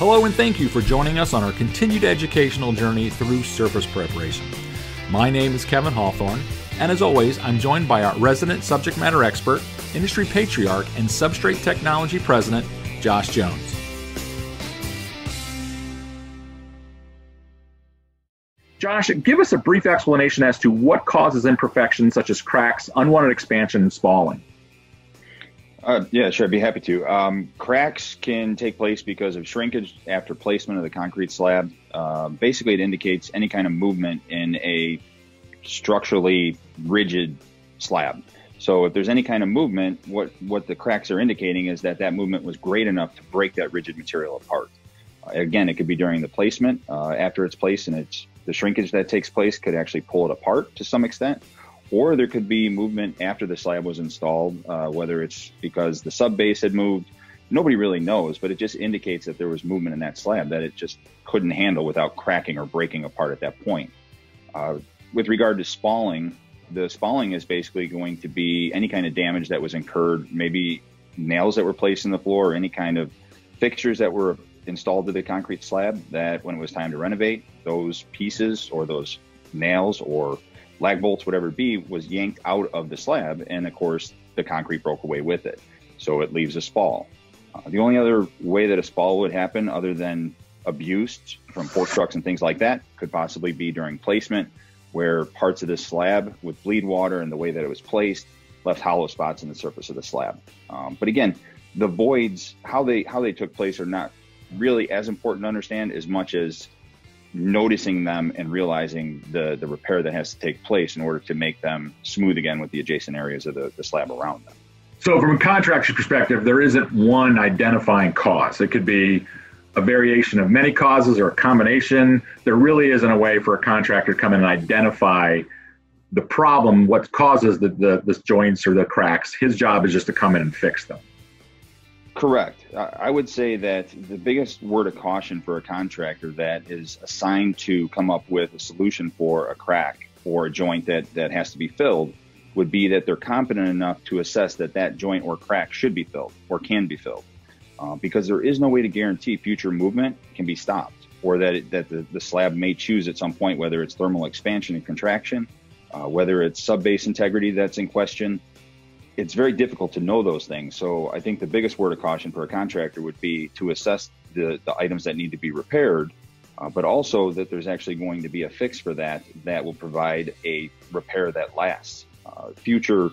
Hello and thank you for joining us on our continued educational journey through surface preparation. My name is Kevin Hawthorne, and as always, I'm joined by our resident subject matter expert, industry patriarch, and substrate technology president, Josh Jones. Josh, give us a brief explanation as to what causes imperfections such as cracks, unwanted expansion, and spalling. Uh, yeah, sure. I'd be happy to. Um, cracks can take place because of shrinkage after placement of the concrete slab. Uh, basically, it indicates any kind of movement in a structurally rigid slab. So if there's any kind of movement, what, what the cracks are indicating is that that movement was great enough to break that rigid material apart. Uh, again, it could be during the placement, uh, after it's placed and it's the shrinkage that takes place could actually pull it apart to some extent or there could be movement after the slab was installed, uh, whether it's because the sub base had moved. Nobody really knows, but it just indicates that there was movement in that slab that it just couldn't handle without cracking or breaking apart at that point. Uh, with regard to spalling, the spalling is basically going to be any kind of damage that was incurred, maybe nails that were placed in the floor, or any kind of fixtures that were installed to the concrete slab that when it was time to renovate, those pieces or those nails or lag bolts, whatever it be, was yanked out of the slab. And of course, the concrete broke away with it. So it leaves a spall. Uh, the only other way that a spall would happen, other than abuse from fork trucks and things like that, could possibly be during placement, where parts of the slab with bleed water and the way that it was placed left hollow spots in the surface of the slab. Um, but again, the voids, how they how they took place, are not really as important to understand as much as noticing them and realizing the, the repair that has to take place in order to make them smooth again with the adjacent areas of the, the slab around them. So, from a contractor's perspective, there isn't one identifying cause. It could be a variation of many causes or a combination. There really isn't a way for a contractor to come in and identify the problem, what causes the, the, the joints or the cracks. His job is just to come in and fix them. Correct. I would say that the biggest word of caution for a contractor that is assigned to come up with a solution for a crack or a joint that, that has to be filled would be that they're competent enough to assess that that joint or crack should be filled or can be filled. Uh, because there is no way to guarantee future movement can be stopped or that, it, that the, the slab may choose at some point, whether it's thermal expansion and contraction, uh, whether it's sub base integrity that's in question, it's very difficult to know those things. So I think the biggest word of caution for a contractor would be to assess the, the items that need to be repaired, uh, but also that there's actually going to be a fix for that that will provide a repair that lasts. Uh, future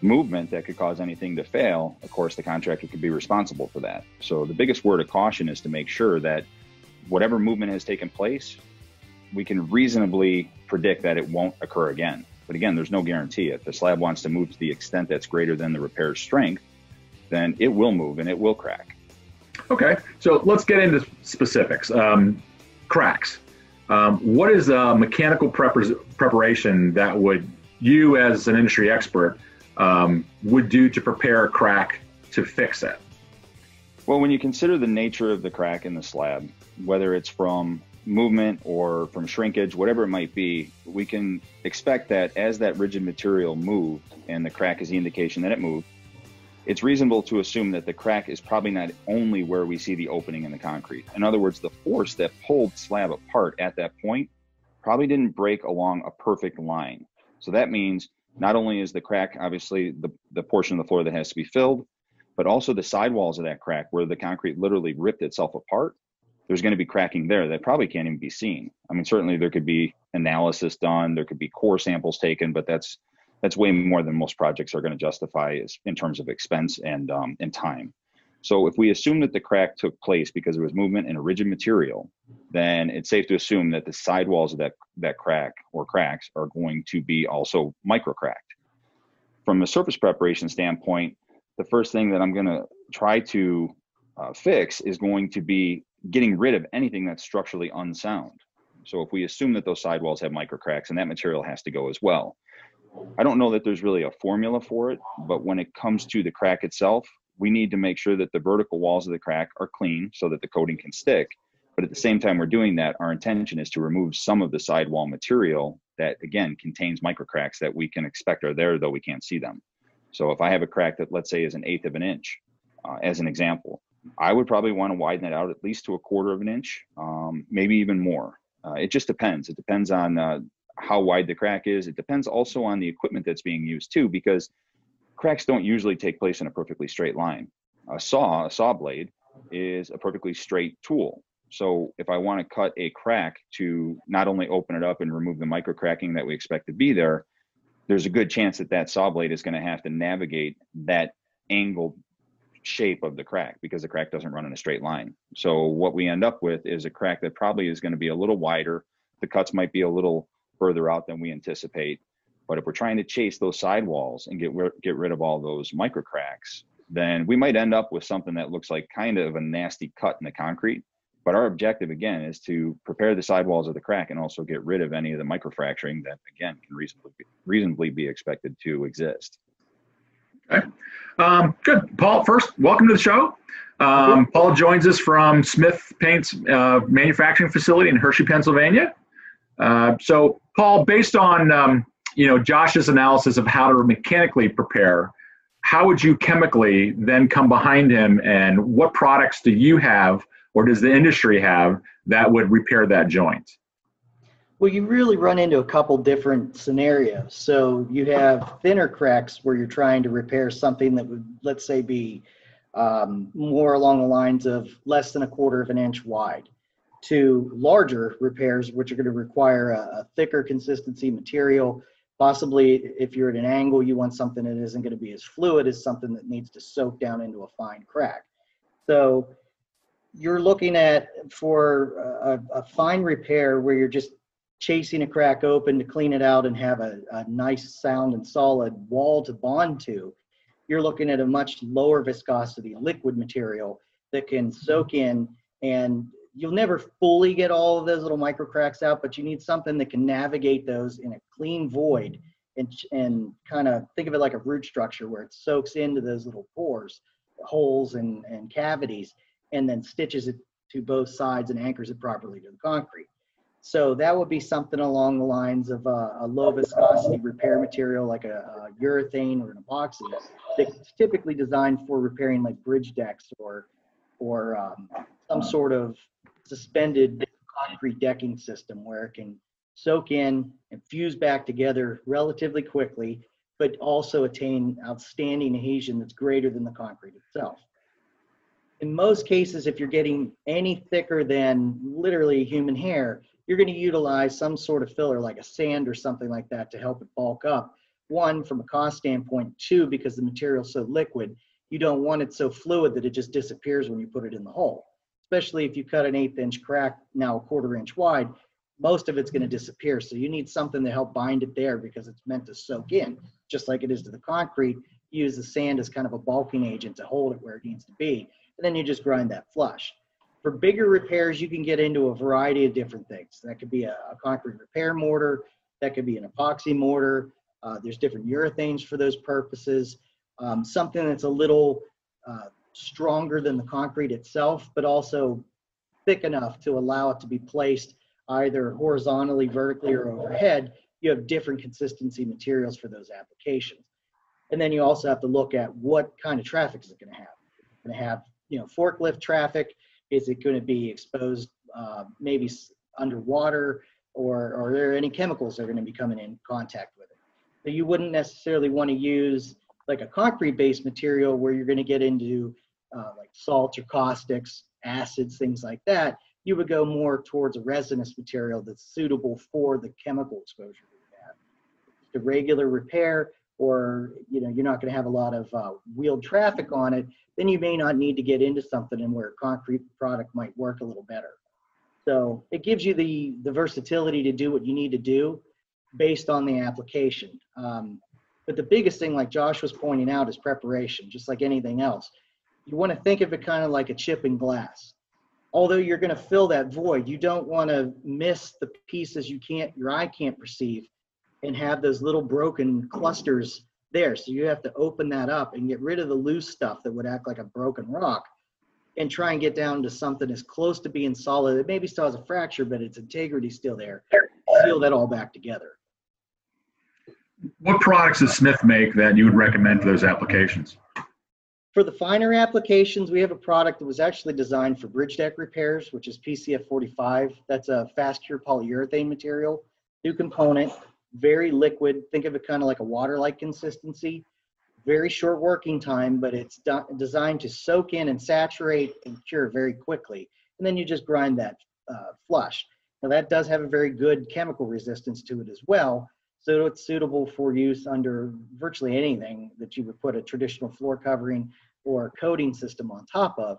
movement that could cause anything to fail, of course, the contractor could be responsible for that. So the biggest word of caution is to make sure that whatever movement has taken place, we can reasonably predict that it won't occur again. But again, there's no guarantee. If the slab wants to move to the extent that's greater than the repair strength, then it will move and it will crack. Okay, so let's get into specifics. Um, cracks. Um, what is a mechanical preparation that would you, as an industry expert, um, would do to prepare a crack to fix it? Well, when you consider the nature of the crack in the slab, whether it's from movement or from shrinkage, whatever it might be, we can expect that as that rigid material moved and the crack is the indication that it moved, it's reasonable to assume that the crack is probably not only where we see the opening in the concrete. In other words, the force that pulled slab apart at that point probably didn't break along a perfect line. So that means not only is the crack obviously the, the portion of the floor that has to be filled, but also the sidewalls of that crack where the concrete literally ripped itself apart there's going to be cracking there that probably can't even be seen. I mean, certainly there could be analysis done, there could be core samples taken, but that's that's way more than most projects are going to justify in terms of expense and um, and time. So if we assume that the crack took place because there was movement in a rigid material, then it's safe to assume that the sidewalls of that that crack or cracks are going to be also microcracked. From a surface preparation standpoint, the first thing that I'm going to try to uh, fix is going to be getting rid of anything that's structurally unsound. So if we assume that those sidewalls have micro cracks and that material has to go as well. I don't know that there's really a formula for it, but when it comes to the crack itself, we need to make sure that the vertical walls of the crack are clean so that the coating can stick. But at the same time we're doing that, our intention is to remove some of the sidewall material that again contains micro cracks that we can expect are there, though we can't see them. So if I have a crack that let's say is an eighth of an inch, uh, as an example, I would probably want to widen it out at least to a quarter of an inch, um, maybe even more. Uh, it just depends. It depends on uh, how wide the crack is. It depends also on the equipment that's being used too, because cracks don't usually take place in a perfectly straight line. A saw, a saw blade, is a perfectly straight tool. So if I want to cut a crack to not only open it up and remove the micro cracking that we expect to be there, there's a good chance that that saw blade is going to have to navigate that angled shape of the crack because the crack doesn't run in a straight line. So what we end up with is a crack that probably is going to be a little wider. The cuts might be a little further out than we anticipate. But if we're trying to chase those sidewalls and get get rid of all those micro cracks, then we might end up with something that looks like kind of a nasty cut in the concrete. But our objective again is to prepare the sidewalls of the crack and also get rid of any of the microfracturing that again can reasonably be, reasonably be expected to exist. Okay. Um, good. Paul, first, welcome to the show. Um, Paul joins us from Smith Paint's uh, manufacturing facility in Hershey, Pennsylvania. Uh, so, Paul, based on um, you know Josh's analysis of how to mechanically prepare, how would you chemically then come behind him, and what products do you have, or does the industry have that would repair that joint? Well, you really run into a couple different scenarios. So you have thinner cracks where you're trying to repair something that would, let's say, be um, more along the lines of less than a quarter of an inch wide, to larger repairs, which are going to require a, a thicker consistency material. Possibly, if you're at an angle, you want something that isn't going to be as fluid as something that needs to soak down into a fine crack. So you're looking at for a, a fine repair where you're just chasing a crack open to clean it out and have a, a nice sound and solid wall to bond to, you're looking at a much lower viscosity liquid material that can soak in and you'll never fully get all of those little micro cracks out, but you need something that can navigate those in a clean void and, and kind of think of it like a root structure where it soaks into those little pores, holes and, and cavities, and then stitches it to both sides and anchors it properly to the concrete. So that would be something along the lines of a, a low viscosity repair material like a, a, urethane or an epoxy that's typically designed for repairing like bridge decks or or um, some sort of suspended concrete decking system where it can soak in and fuse back together relatively quickly, but also attain outstanding adhesion that's greater than the concrete itself. In most cases, if you're getting any thicker than literally human hair, you're going to utilize some sort of filler like a sand or something like that to help it bulk up. One, from a cost standpoint, two, because the material's so liquid, you don't want it so fluid that it just disappears when you put it in the hole. Especially if you cut an eighth inch crack, now a quarter inch wide, most of it's going to disappear. So you need something to help bind it there because it's meant to soak in, just like it is to the concrete. use the sand as kind of a bulking agent to hold it where it needs to be. And then you just grind that flush. For bigger repairs, you can get into a variety of different things. That could be a, a concrete repair mortar, that could be an epoxy mortar. Uh, there's different urethanes for those purposes. Um, something that's a little uh, stronger than the concrete itself, but also thick enough to allow it to be placed either horizontally, vertically, or overhead. You have different consistency materials for those applications. And then you also have to look at what kind of traffic is it going to have. going to have, you know, forklift traffic. Is it going to be exposed uh, maybe underwater or, or are there any chemicals that are going to be coming in contact with it? So you wouldn't necessarily want to use like a concrete based material where you're going to get into uh, like salts or caustics, acids, things like that. You would go more towards a resinous material that's suitable for the chemical exposure you have. The regular repair, or you know you're not going to have a lot of uh, wheeled traffic on it, then you may not need to get into something and where concrete product might work a little better. So it gives you the the versatility to do what you need to do based on the application. Um, but the biggest thing, like Josh was pointing out, is preparation. Just like anything else, you want to think of it kind of like a chip in glass. Although you're going to fill that void, you don't want to miss the pieces you can't, your eye can't perceive and have those little broken clusters there. So you have to open that up and get rid of the loose stuff that would act like a broken rock and try and get down to something as close to being solid. It maybe still has a fracture, but its integrity still there. Seal that all back together. What products does Smith make that you would recommend for those applications? For the finer applications, we have a product that was actually designed for bridge deck repairs, which is PCF 45. That's a fast cure polyurethane material, new component, very liquid. Think of it kind of like a water-like consistency. Very short working time, but it's do- designed to soak in and saturate and cure very quickly. And then you just grind that uh, flush. Now that does have a very good chemical resistance to it as well. So it's suitable for use under virtually anything that you would put a traditional floor covering or coating system on top of,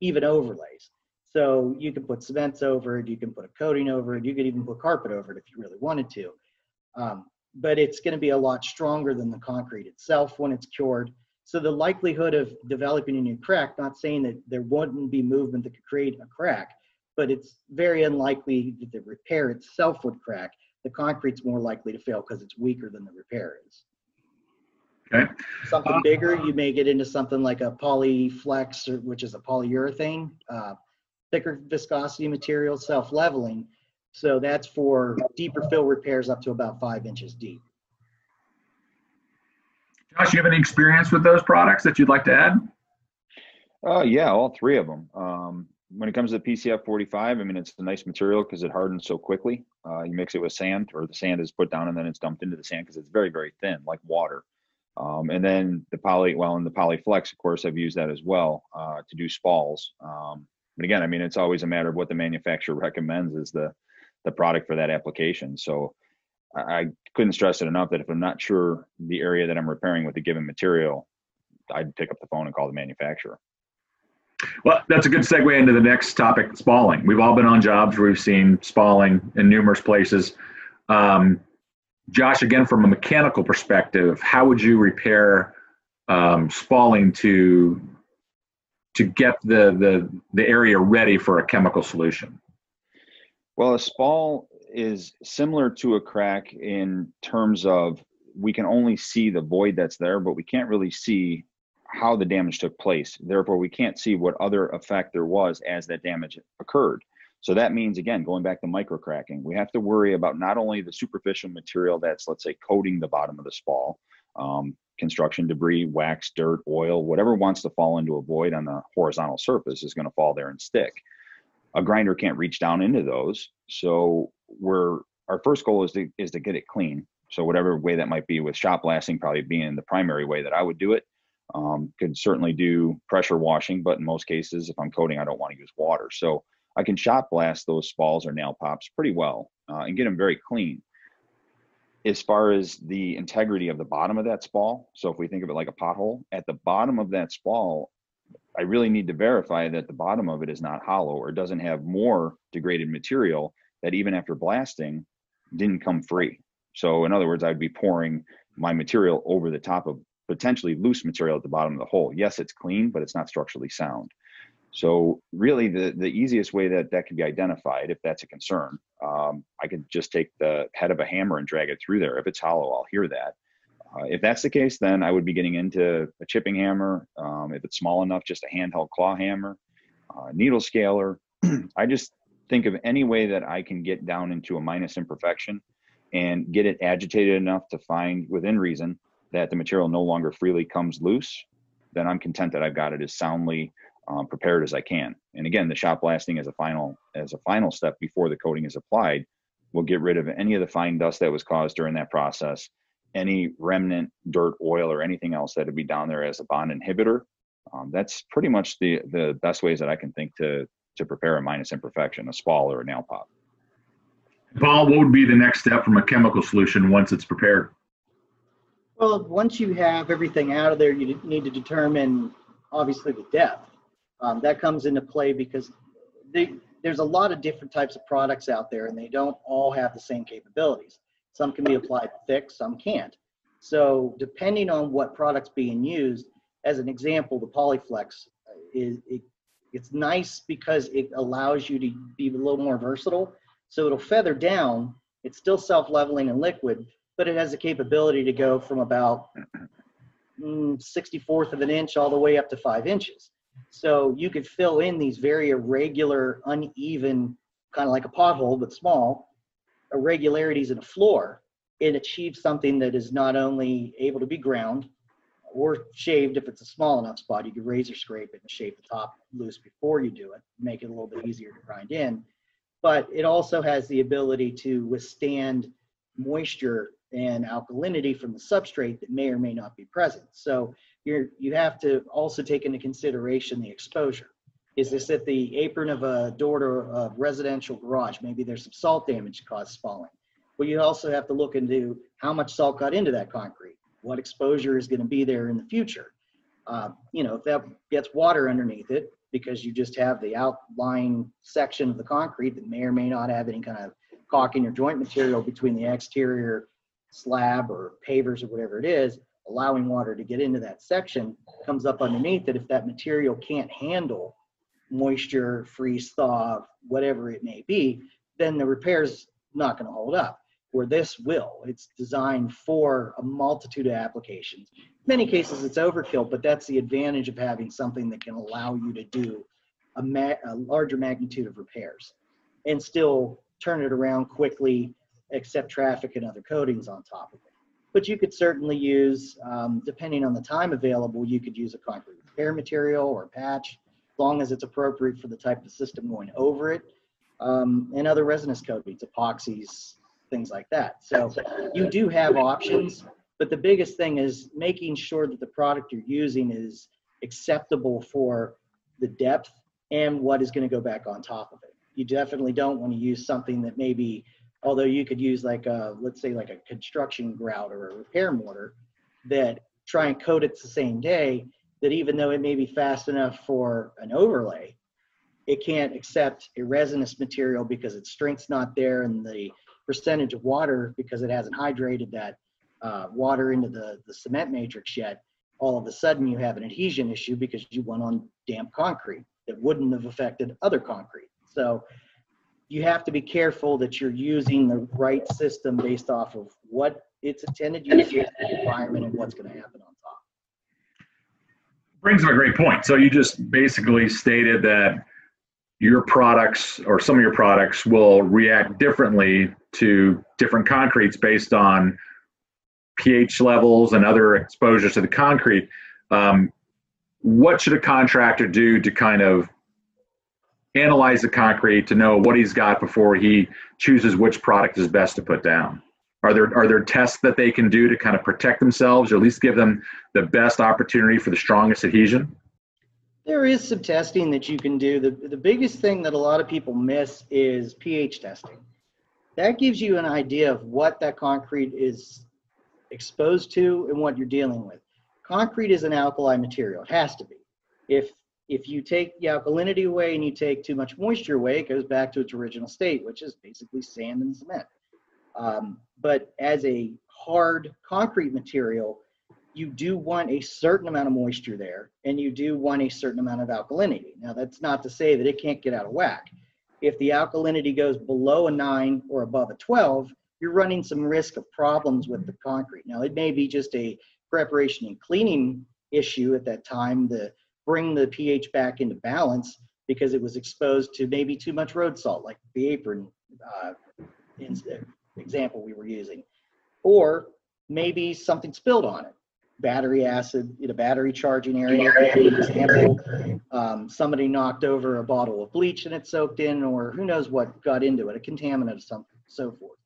even overlays. So you can put cements over it, you can put a coating over it, you could even put carpet over it if you really wanted to. Um, but it's going to be a lot stronger than the concrete itself when it's cured. So the likelihood of developing a new crack, not saying that there wouldn't be movement that could create a crack, but it's very unlikely that the repair itself would crack. The concrete's more likely to fail because it's weaker than the repair is. Okay. Something Uh, bigger, you may get into something like a polyflex, or- which is a polyurethane, uh, thicker viscosity material, self-leveling. So that's for deeper fill repairs up to about five inches deep. Josh, you have any experience with those products that you'd like to add? Uh, yeah, all three of them. Um, when it comes to the PCF 45, I mean, it's a nice material because it hardens so quickly. Uh, you mix it with sand, or the sand is put down and then it's dumped into the sand because it's very, very thin, like water. Um, and then the poly, well, and the polyflex, of course, I've used that as well uh, to do spalls. Um, but again, I mean, it's always a matter of what the manufacturer recommends is the the product for that application. So I, couldn't stress it enough that if I'm not sure the area that I'm repairing with a given material, I'd pick up the phone and call the manufacturer. Well, that's a good segue into the next topic, spalling. We've all been on jobs where we've seen spalling in numerous places. Um, Josh, again, from a mechanical perspective, how would you repair um, spalling to to get the, the the area ready for a chemical solution? Well, a spall is similar to a crack in terms of we can only see the void that's there, but we can't really see how the damage took place. Therefore, we can't see what other effect there was as that damage occurred. So that means, again, going back to microcracking, we have to worry about not only the superficial material that's, let's say, coating the bottom of the spall, um, construction debris, wax, dirt, oil, whatever wants to fall into a void on the horizontal surface is going to fall there and stick. A grinder can't reach down into those. So we're our first goal is to is to get it clean. So whatever way that might be, with shot blasting probably being the primary way that I would do it. Um, could certainly do pressure washing, but in most cases, if I'm coating, I don't want to use water. So I can shot blast those spalls or nail pops pretty well uh, and get them very clean. As far as the integrity of the bottom of that spall, so if we think of it like a pothole, at the bottom of that spall, I really need to verify that the bottom of it is not hollow or doesn't have more degraded material that even after blasting didn't come free. So in other words, I'd be pouring my material over the top of potentially loose material at the bottom of the hole. Yes, it's clean, but it's not structurally sound. So really, the the easiest way that that can be identified, if that's a concern, um, I could just take the head of a hammer and drag it through there. If it's hollow, I'll hear that. Uh, if that's the case, then I would be getting into a chipping hammer. Um, if it's small enough, just a handheld claw hammer, uh, needle scaler. I just think of any way that I can get down into a minus imperfection and get it agitated enough to find within reason that the material no longer freely comes loose, then I'm content that I've got it as soundly um, prepared as I can. And again, the shot blasting as a final as a final step before the coating is applied will get rid of any of the fine dust that was caused during that process, any remnant dirt, oil, or anything else that would be down there as a bond inhibitor. Um, that's pretty much the the best ways that I can think to to prepare a minus imperfection, a spall or a nail pop. Paul, what would be the next step from a chemical solution once it's prepared? Well, once you have everything out of there, you need to determine obviously the depth. Um, that comes into play because they, there's a lot of different types of products out there and they don't all have the same capabilities. Some can be applied thick, some can't. So depending on what product's being used, as an example, the Polyflex is it, it's nice because it allows you to be a little more versatile. So it'll feather down. It's still self-leveling and liquid, but it has the capability to go from about mm, 64th of an inch all the way up to five inches. So you could fill in these very irregular, uneven, kind of like a pothole, but small, irregularities in a floor and achieve something that is not only able to be ground, or shaved if it's a small enough spot. You could razor scrape it and shave the top loose before you do it, make it a little bit easier to grind in. But it also has the ability to withstand moisture and alkalinity from the substrate that may or may not be present. So you're you have to also take into consideration the exposure. Is this at the apron of a door to a residential garage? Maybe there's some salt damage caused spalling. Well, you also have to look into how much salt got into that concrete what exposure is going to be there in the future. Uh, you know, if that gets water underneath it because you just have the outlying section of the concrete that may or may not have any kind of caulking or joint material between the exterior slab or pavers or whatever it is, allowing water to get into that section comes up underneath it. If that material can't handle moisture, freeze, thaw, whatever it may be, then the repair's not going to hold up where this will. It's designed for a multitude of applications. In many cases, it's overkill, but that's the advantage of having something that can allow you to do a, ma- a larger magnitude of repairs and still turn it around quickly, accept traffic and other coatings on top of it. But you could certainly use, um, depending on the time available, you could use a concrete repair material or patch, long as it's appropriate for the type of system going over it. Um, and other resinous coatings, epoxies, things like that. So you do have options, but the biggest thing is making sure that the product you're using is acceptable for the depth and what is going to go back on top of it. You definitely don't want to use something that maybe, although you could use like a, let's say like a construction grout or a repair mortar that try and coat it the same day, that even though it may be fast enough for an overlay, it can't accept a resinous material because its strength's not there and the percentage of water because it hasn't hydrated that uh, water into the, the cement matrix yet, all of a sudden you have an adhesion issue because you went on damp concrete that wouldn't have affected other concrete. So you have to be careful that you're using the right system based off of what its intended use is, the environment, and what's going to happen on. Brings up a great point. So you just basically stated that your products or some of your products will react differently to different concretes based on pH levels and other exposures to the concrete. Um, what should a contractor do to kind of analyze the concrete to know what he's got before he chooses which product is best to put down? Are there are there tests that they can do to kind of protect themselves or at least give them the best opportunity for the strongest adhesion? There is some testing that you can do. The, the biggest thing that a lot of people miss is pH testing. That gives you an idea of what that concrete is exposed to and what you're dealing with. Concrete is an alkali material. It has to be. If if you take the alkalinity away and you take too much moisture away, it goes back to its original state, which is basically sand and cement. Um, but as a hard concrete material, you do want a certain amount of moisture there and you do want a certain amount of alkalinity. Now, that's not to say that it can't get out of whack. If the alkalinity goes below a 9 or above a 12, you're running some risk of problems with the concrete. Now, it may be just a preparation and cleaning issue at that time to bring the pH back into balance because it was exposed to maybe too much road salt, like the apron uh, example we were using. Or maybe something spilled on it battery acid in a battery charging area. Example, um, somebody knocked over a bottle of bleach and it soaked in, or who knows what got into it, a contaminant or something, so forth.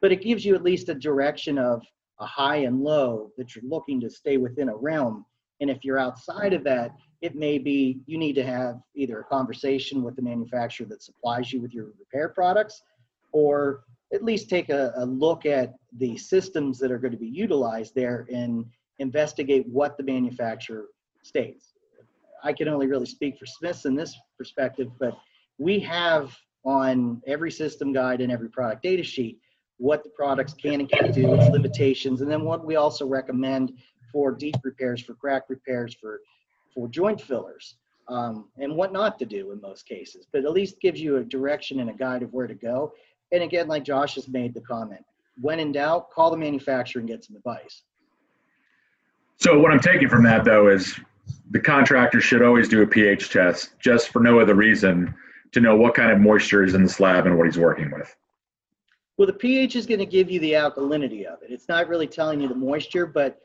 But it gives you at least a direction of a high and low that you're looking to stay within a realm. And if you're outside of that, it may be you need to have either a conversation with the manufacturer that supplies you with your repair products, or at least take a, a look at the systems that are going to be utilized there and investigate what the manufacturer states. I can only really speak for Smiths in this perspective, but we have on every system guide and every product data sheet what the products can and can't do, its limitations, and then what we also recommend for deep repairs, for crack repairs, for for joint fillers, um, and what not to do in most cases. But at least gives you a direction and a guide of where to go. And again, like Josh has made the comment, when in doubt, call the manufacturer and get some advice. So what I'm taking from that though is the contractor should always do a pH test just for no other reason to know what kind of moisture is in the slab and what he's working with. Well, the pH is going to give you the alkalinity of it. It's not really telling you the moisture, but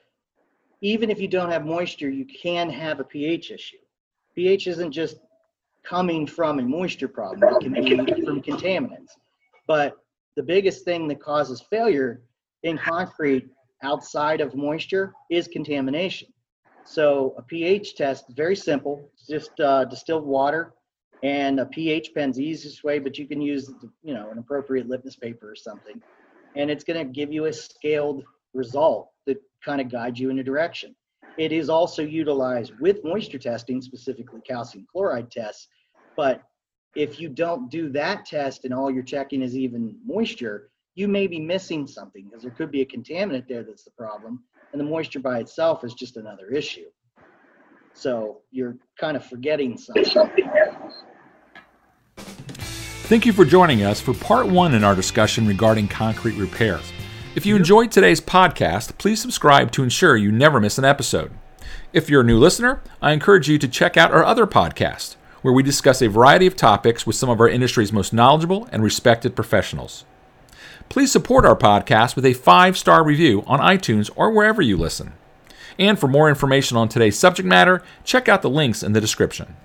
even if you don't have moisture, you can have a pH issue. pH isn't just coming from a moisture problem, it can be from contaminants. But the biggest thing that causes failure in concrete outside of moisture is contamination. So a pH test, very simple, it's just uh, distilled water and a pH pen's the easiest way, but you can use, you know, an appropriate litmus paper or something. And it's going to give you a scaled result that kind of guides you in a direction. It is also utilized with moisture testing, specifically calcium chloride tests. But if you don't do that test and all you're checking is even moisture, you may be missing something because there could be a contaminant there that's the problem, and the moisture by itself is just another issue. So you're kind of forgetting something. Thank you for joining us for part one in our discussion regarding concrete repairs. If you enjoyed today's podcast, please subscribe to ensure you never miss an episode. If you're a new listener, I encourage you to check out our other podcast, where we discuss a variety of topics with some of our industry's most knowledgeable and respected professionals. Please support our podcast with a five star review on iTunes or wherever you listen. And for more information on today's subject matter, check out the links in the description.